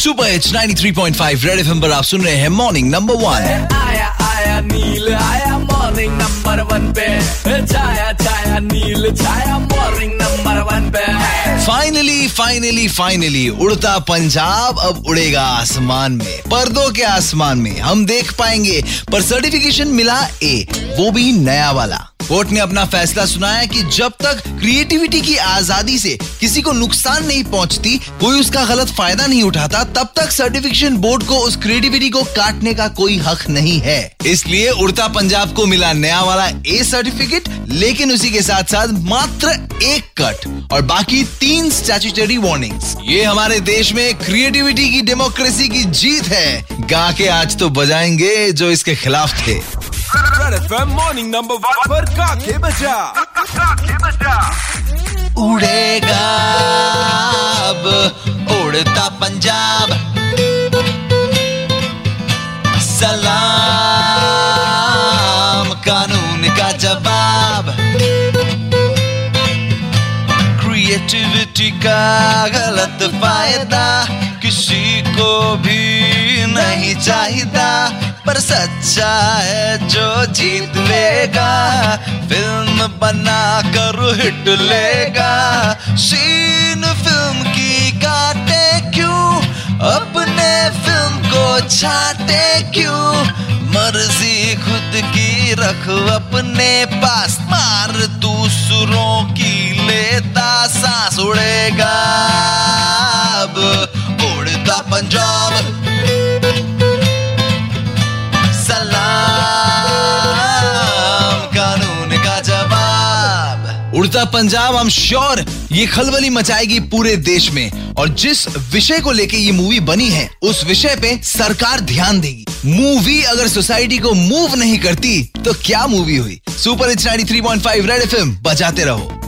Super hits 93.5 red FM पर आप सुन रहे हैं मॉर्निंग नंबर वन आया आया नील आया मॉर्निंग नंबर वन पे। छाया छाया नील छाया मॉर्निंग नंबर वन पे। Finally finally finally Udta Punjab अब उड़ेगा आसमान में। पर्दों के आसमान में हम देख पाएँगे पर सर्टिफिकेशन मिला ए वो भी नया वाला। कोर्ट ने अपना फैसला सुनाया कि जब तक क्रिएटिविटी की आज़ादी से किसी को नुकसान नहीं पहुँचती, कोई उसका गलत फ़ायदा नहीं उठाता, तब तक सर्टिफिकेशन बोर्ड को उस क्रिएटिविटी को काटने का कोई हक नहीं है। इसलिए उड़ता पंजाब को मिला नया वाला ए सर्टिफिकेट लेकिन उसी के साथ साथ मात्र एक कट और बाकी तीन स्टैच्यूटरी वार्निंग्स ये हमारे देश में क्रिएटिविटी की डेमोक्रेसी की जीत है। गा के आज तो बजाएँगे जो इसके खिलाफ थे। Red FM morning number one पर काके बजा। उड़ेगा अब, उड़ता पंजाब। सलाम कानून का जवाब। क्रिएटिविटी का गलत फ़ायदा, किसी को भी नहीं चाहिए पर सच्चा है जो जीत लेगा। फ़िल्म बना कर हिट लेगा। सीन फ़िल्म की काटे क्यों? अपने फ़िल्म को छाटे क्यों? मर्ज़ी खुद की रख अपने पास। मार दूसरों उड़ता पंजाब हम श्योर ये खलबली मचाएगी पूरे देश में। और जिस विषय को लेके ये मूवी बनी है, उस विषय पे सरकार ध्यान देगी। मूवी अगर सोसाइटी को मूव नहीं करती तो क्या मूवी हुई? Super etch nine three point five red FM बजाते रहो।